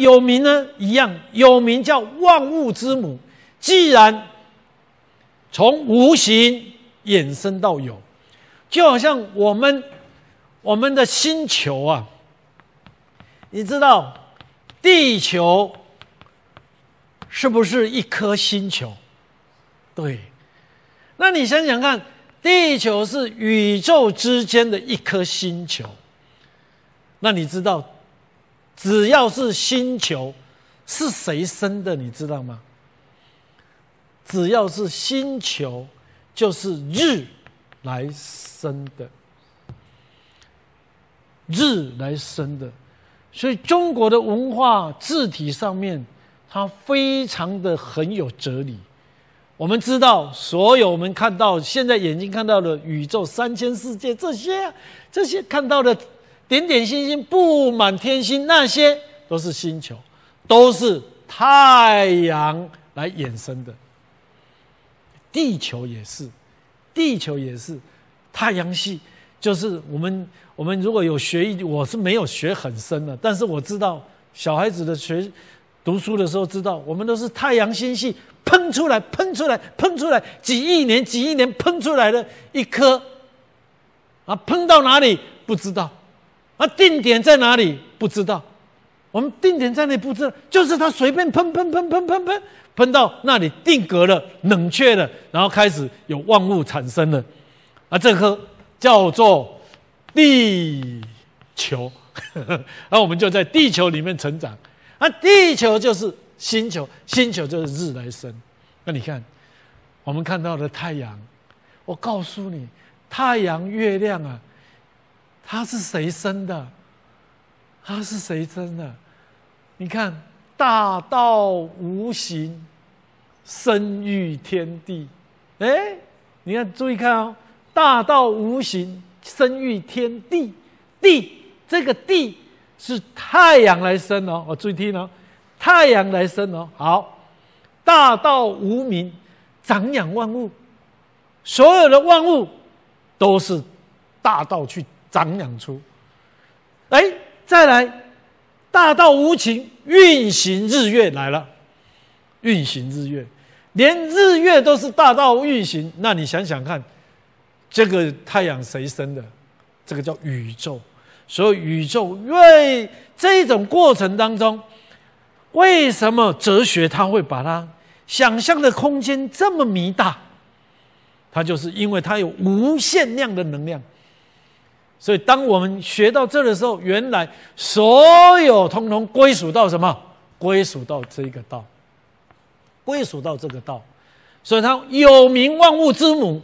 有名呢一样，有名叫万物之母。既然从无形衍生到有，就好像我们我们的星球啊，你知道地球是不是一颗星球？对，那你想想看，地球是宇宙之间的一颗星球，那你知道，只要是星球，是谁生的？你知道吗？只要是星球，就是日来生的，日来生的。所以中国的文化字体上面，它非常的很有哲理。我们知道，所有我们看到现在眼睛看到的宇宙三千世界这些这些看到的点点星星布满天星，那些都是星球，都是太阳来衍生的。地球也是，地球也是，太阳系就是我们我们如果有学，我是没有学很深的，但是我知道小孩子的学读书的时候知道，我们都是太阳星系喷出来、喷出来、喷出来，几亿年、几亿年喷出来的一颗，啊，喷到哪里不知道，啊，定点在哪里不知道，我们定点在哪里不知道，就是它随便喷喷喷喷喷喷。喷到那里定格了，冷却了，然后开始有万物产生了，啊，这颗叫做地球，然后我们就在地球里面成长，啊，地球就是星球，星球就是日来生。那你看，我们看到的太阳，我告诉你，太阳、月亮啊，它是谁生的？它是谁生的？你看。大道无形，生育天地。哎，你看，注意看哦，大道无形，生育天地。地这个地是太阳来生哦，我注意听哦，太阳来生哦。好，大道无名，长养万物，所有的万物都是大道去长养出。哎，再来。大道无情，运行日月来了，运行日月，连日月都是大道运行。那你想想看，这个太阳谁生的？这个叫宇宙。所以宇宙为这种过程当中，为什么哲学它会把它想象的空间这么弥大？它就是因为它有无限量的能量。所以，当我们学到这的时候，原来所有通通归属到什么？归属到这个道，归属到这个道。所以，它有名万物之母。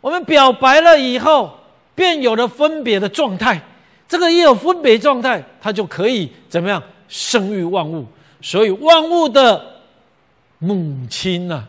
我们表白了以后，便有了分别的状态。这个也有分别状态，它就可以怎么样生育万物？所以，万物的母亲呐，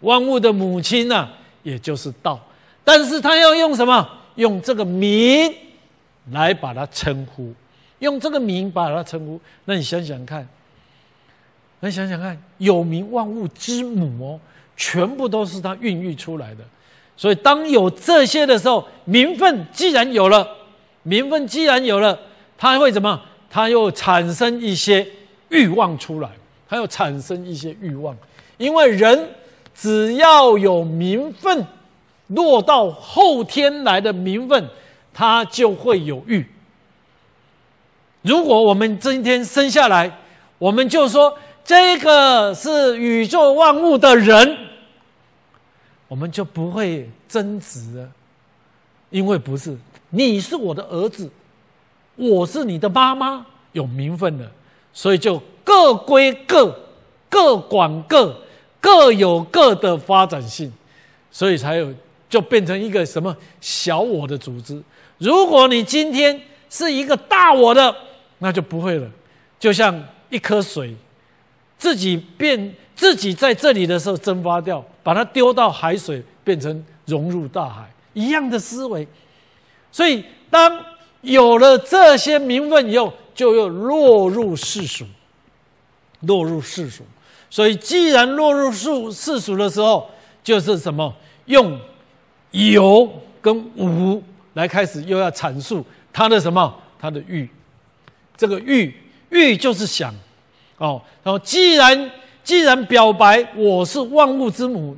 万物的母亲呐，也就是道。但是，它要用什么？用这个名来把它称呼，用这个名把它称呼，那你想想看，你想想看，有名万物之母哦，全部都是它孕育出来的。所以当有这些的时候，名分既然有了，名分既然有了，它会怎么？它又产生一些欲望出来，它又产生一些欲望，因为人只要有名分。落到后天来的名分，他就会有欲。如果我们今天生下来，我们就说这个是宇宙万物的人，我们就不会争执了，因为不是你是我的儿子，我是你的妈妈，有名分的，所以就各归各，各管各，各有各的发展性，所以才有。就变成一个什么小我的组织。如果你今天是一个大我的，那就不会了。就像一颗水，自己变自己在这里的时候蒸发掉，把它丢到海水，变成融入大海一样的思维。所以，当有了这些名分以后，就又落入世俗，落入世俗。所以，既然落入世世俗的时候，就是什么用。有跟无来开始，又要阐述他的什么？他的欲，这个欲欲就是想，哦，然后既然既然表白我是万物之母，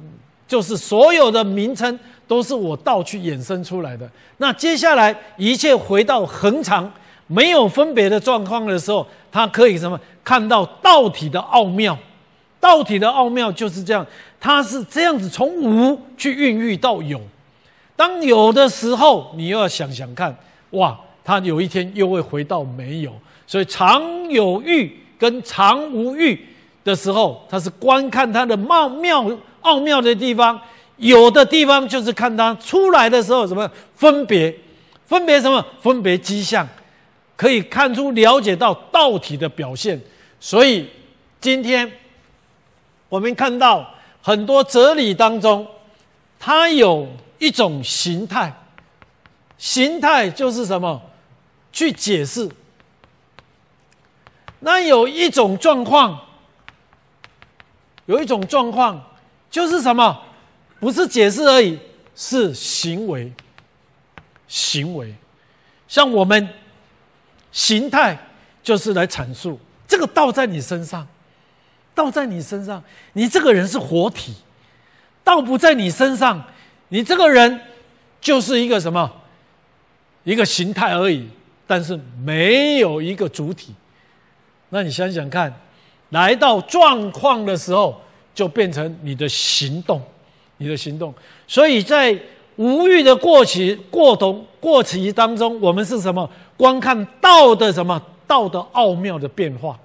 就是所有的名称都是我道去衍生出来的。那接下来一切回到恒常没有分别的状况的时候，他可以什么看到道体的奥妙？道体的奥妙就是这样，它是这样子从无去孕育到有。当有的时候，你又要想想看，哇，它有一天又会回到没有。所以常有欲跟常无欲的时候，它是观看它的妙妙奥妙的地方；有的地方就是看它出来的时候什么分别，分别什么分别迹象，可以看出了解到道体的表现。所以今天我们看到很多哲理当中，它有一种形态，形态就是什么去解释。那有一种状况，有一种状况，就是什么？不是解释而已，是行为。行为，像我们形态，就是来阐述这个道在你身上，道在你身上，你这个人是活体；道不在你身上，你这个人就是一个什么？一个形态而已，但是没有一个主体。那你想想看，来到状况的时候，就变成你的行动，你的行动。所以在无欲的过期、过冬、过期当中，我们是什么？观看道的什么？道的奥妙的变化。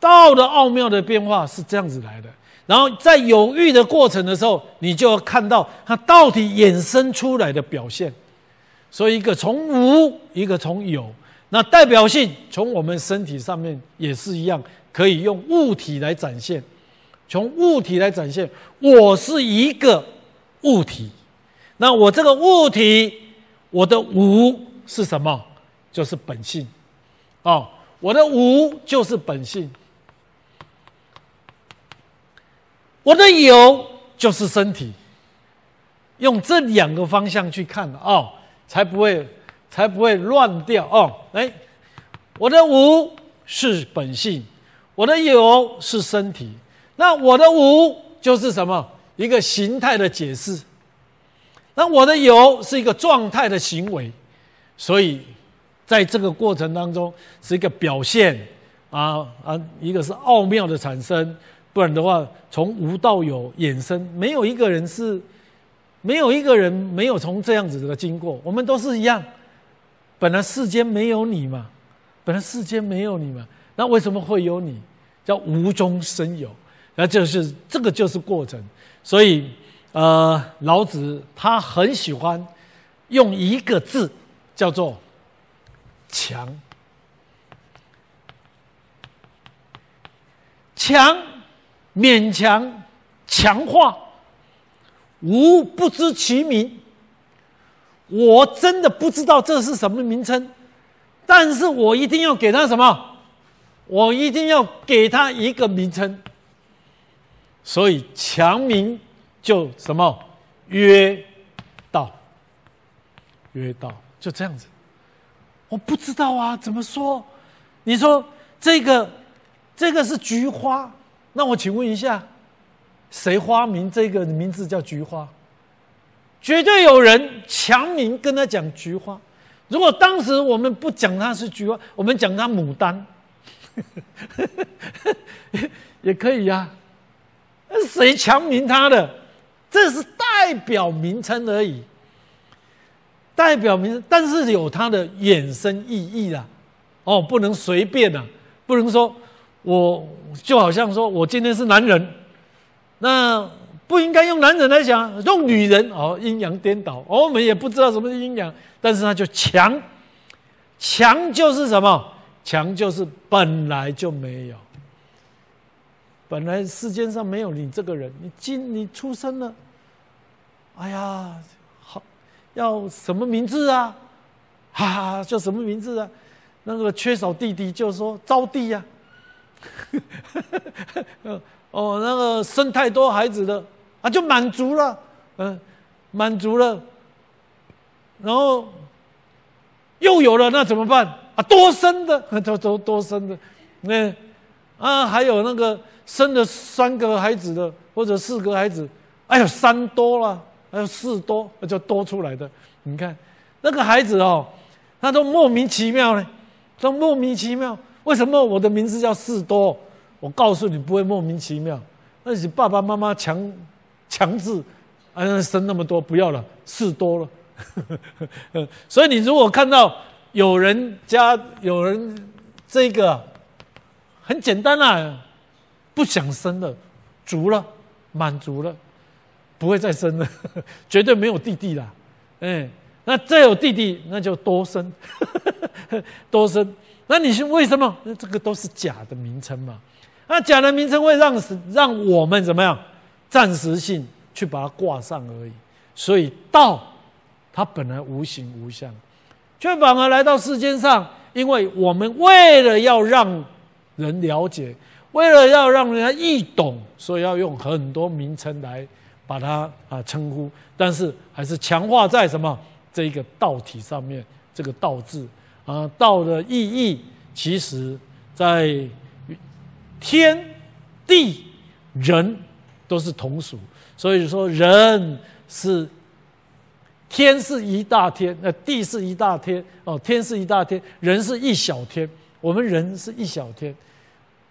道的奥妙的变化是这样子来的。然后在有欲的过程的时候，你就要看到它到底衍生出来的表现。所以一个从无，一个从有。那代表性从我们身体上面也是一样，可以用物体来展现，从物体来展现，我是一个物体。那我这个物体，我的无是什么？就是本性。哦，我的无就是本性，我的有就是身体。用这两个方向去看哦，才不会。才不会乱掉哦！哎，我的无是本性，我的有是身体。那我的无就是什么？一个形态的解释。那我的有是一个状态的行为。所以，在这个过程当中，是一个表现啊啊，一个是奥妙的产生。不然的话，从无到有衍生，没有一个人是，没有一个人没有从这样子的经过。我们都是一样。本来世间没有你嘛，本来世间没有你嘛，那为什么会有你？叫无中生有，那就是这个就是过程。所以，呃，老子他很喜欢用一个字叫做“强”，强，勉强，强化，无不知其名。我真的不知道这是什么名称，但是我一定要给他什么？我一定要给他一个名称。所以强名就什么？曰道。曰道，就这样子。我不知道啊，怎么说？你说这个这个是菊花，那我请问一下，谁发明这个名字叫菊花？绝对有人强名跟他讲菊花。如果当时我们不讲它是菊花，我们讲它牡丹，也可以呀。谁强名他的？这是代表名称而已，代表名，但是有它的衍生意义啊。哦，不能随便啊，不能说我就好像说我今天是男人，那。不应该用男人来讲，用女人哦，阴阳颠倒。我们也不知道什么是阴阳，但是他就强，强就是什么？强就是本来就没有，本来世间上没有你这个人。你今你出生了，哎呀，好，要什么名字啊？哈，叫什么名字啊？那个缺少弟弟就说招弟呀。哦，那个生太多孩子的。啊，就满足了，嗯，满足了，然后又有了，那怎么办？啊，多生的，多多多生的，那啊，还有那个生了三个孩子的或者四个孩子，哎呦三多了，还有四多，那就多出来的。你看那个孩子哦，他都莫名其妙呢，都莫名其妙。为什么我的名字叫四多？我告诉你不会莫名其妙，那是爸爸妈妈强强制，啊生那么多不要了，四多了。所以你如果看到有人家有人这个很简单啊，不想生了，足了，满足了，不会再生了，绝对没有弟弟了。哎，那再有弟弟，那就多生，多生。那你是为什么？那这个都是假的名称嘛？那假的名称会让让我们怎么样？暂时性去把它挂上而已。所以道，它本来无形无相，却反而来到世间上，因为我们为了要让人了解，为了要让人家易懂，所以要用很多名称来把它啊称呼。但是还是强化在什么这一个道体上面，这个道字。啊，道的意义，其实在天地人都是同属，所以说人是天是一大天，那地是一大天哦，天是一大天，人是一小天，我们人是一小天。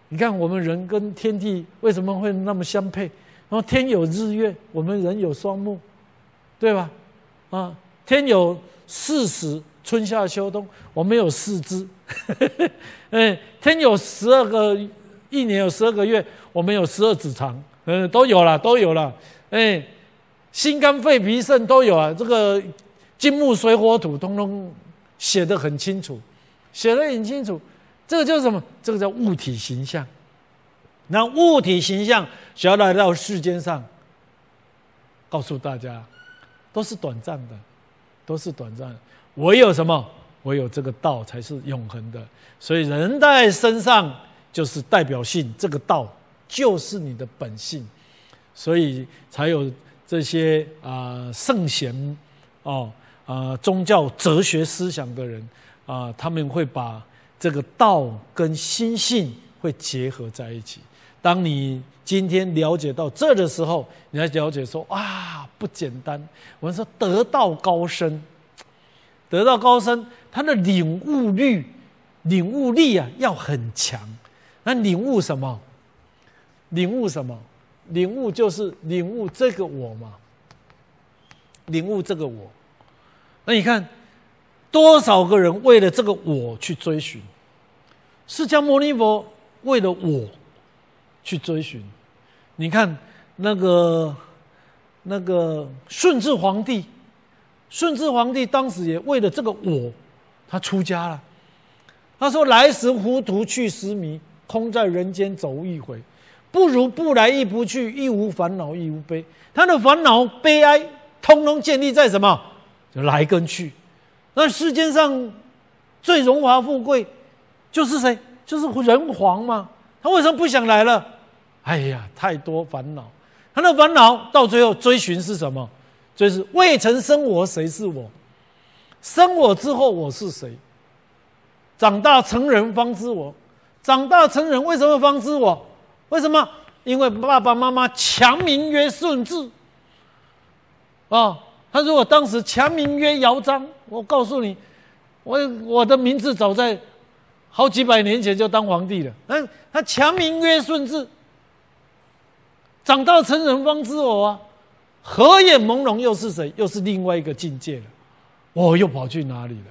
你看我们人跟天地为什么会那么相配？然后天有日月，我们人有双目，对吧？啊，天有四时。春夏秋冬，我们有四肢，哎，天有十二个，一年有十二个月，我们有十二指肠，嗯，都有了，都有了，哎，心肝肺脾肾都有啊，这个金木水火土通通写的很清楚，写的很清楚，这个叫什么？这个叫物体形象。那物体形象想要来到世间上，告诉大家，都是短暂的，都是短暂。唯有什么？唯有这个道才是永恒的。所以人在身上就是代表性，这个道就是你的本性，所以才有这些啊圣贤哦啊宗教哲学思想的人啊，他们会把这个道跟心性会结合在一起。当你今天了解到这的时候，你才了解说啊不简单。我们说得道高深。得到高深，他的领悟率、领悟力啊，要很强。那领悟什么？领悟什么？领悟就是领悟这个我嘛。领悟这个我，那你看多少个人为了这个我去追寻？释迦牟尼佛为了我去追寻。你看那个那个顺治皇帝。顺治皇帝当时也为了这个我，他出家了。他说：“来时糊涂，去时迷，空在人间走一回，不如不来亦不去，亦无烦恼亦无悲。”他的烦恼悲哀，通通建立在什么？就来跟去。那世间上最荣华富贵，就是谁？就是人皇嘛。他为什么不想来了？哎呀，太多烦恼。他的烦恼到最后追寻是什么？就是未曾生我，谁是我？生我之后，我是谁？长大成人方知我。长大成人为什么方知我？为什么？因为爸爸妈妈强名曰顺治。啊，他如果当时强名曰姚章，我告诉你，我我的名字早在好几百年前就当皇帝了。嗯，他强名曰顺治。长大成人方知我啊。合眼朦胧又是谁？又是另外一个境界了。我又跑去哪里了？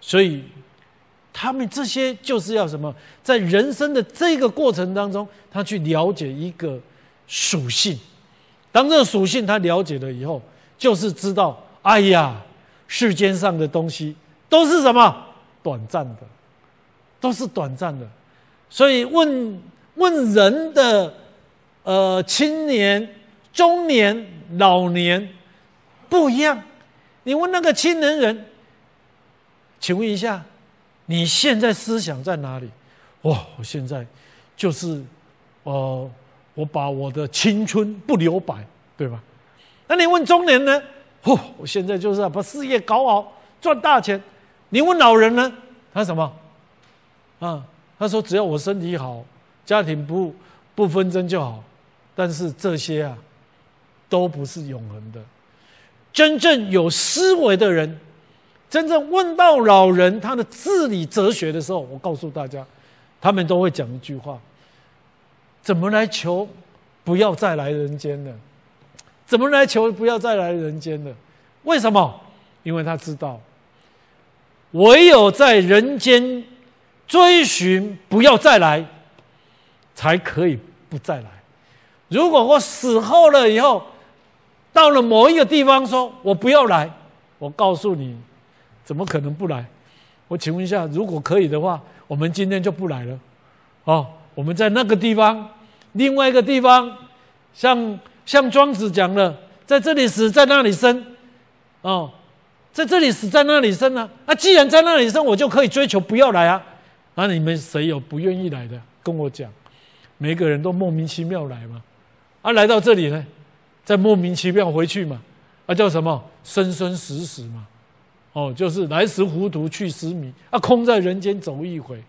所以，他们这些就是要什么？在人生的这个过程当中，他去了解一个属性。当这个属性他了解了以后，就是知道，哎呀，世间上的东西都是什么？短暂的，都是短暂的。所以问问人的，呃，青年、中年。老年不一样，你问那个青年人，请问一下，你现在思想在哪里？哇，我现在就是，呃，我把我的青春不留白，对吧？那你问中年呢？嚯，我现在就是要把事业搞好，赚大钱。你问老人呢？他什么？啊，他说只要我身体好，家庭不不纷争就好。但是这些啊，都不是永恒的。真正有思维的人，真正问到老人他的治理哲学的时候，我告诉大家，他们都会讲一句话：怎么来求不要再来人间了？怎么来求不要再来人间了？为什么？因为他知道，唯有在人间追寻不要再来，才可以不再来。如果我死后了以后，到了某一个地方，说我不要来，我告诉你，怎么可能不来？我请问一下，如果可以的话，我们今天就不来了。哦，我们在那个地方，另外一个地方，像像庄子讲的，在这里死，在那里生。哦，在这里死，在那里生呢？啊，既然在那里生，我就可以追求不要来啊。那你们谁有不愿意来的？跟我讲，每个人都莫名其妙来嘛。啊，来到这里呢，再莫名其妙回去嘛，啊，叫什么？生生死死嘛，哦，就是来时糊涂去时迷。啊，空在人间走一回，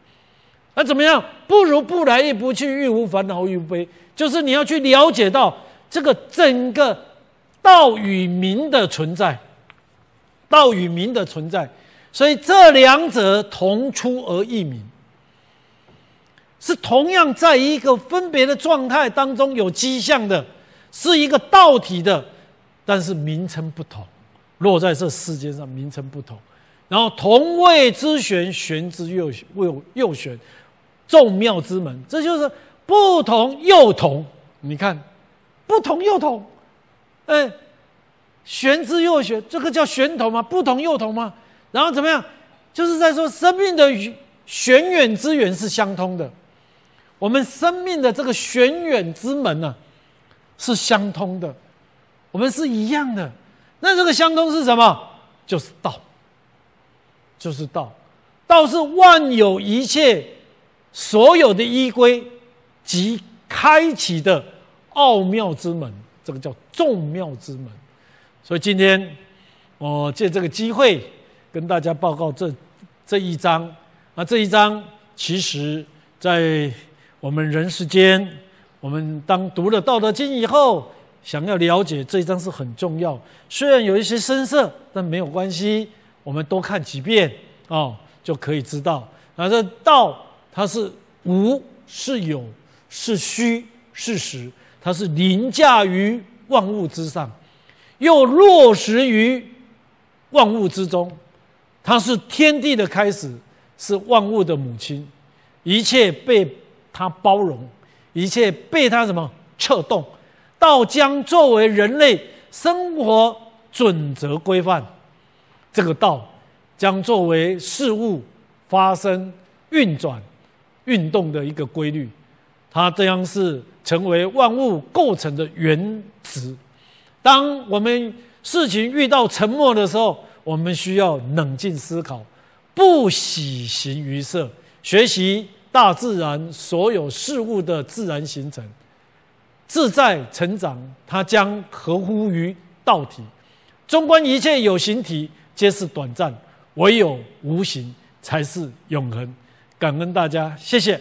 那怎么样？不如不来亦不去，欲无烦恼欲无悲。就是你要去了解到这个整个道与名的存在，道与名的存在，所以这两者同出而异名。是同样在一个分别的状态当中有迹象的，是一个道体的，但是名称不同，落在这世界上名称不同，然后同谓之玄，玄之又又又玄，众妙之门，这就是不同又同。你看，不同又同，哎，玄之又玄，这个叫玄同吗？不同又同吗？然后怎么样？就是在说生命的玄远之源是相通的。我们生命的这个玄远之门呢，是相通的，我们是一样的。那这个相通是什么？就是道，就是道。道是万有一切所有的依归及开启的奥妙之门，这个叫众妙之门。所以今天我借这个机会跟大家报告这这一章啊，这一章其实在。我们人世间，我们当读了《道德经》以后，想要了解这一章是很重要。虽然有一些深涩，但没有关系，我们多看几遍哦，就可以知道。那这道，它是无是有，是虚是实，它是凌驾于万物之上，又落实于万物之中。它是天地的开始，是万物的母亲，一切被。它包容一切，被它什么策动，道将作为人类生活准则规范。这个道将作为事物发生、运转、运动的一个规律。它这样是成为万物构成的原子。当我们事情遇到沉默的时候，我们需要冷静思考，不喜形于色，学习。大自然所有事物的自然形成，自在成长，它将合乎于道体。纵观一切有形体，皆是短暂，唯有无形才是永恒。感恩大家，谢谢。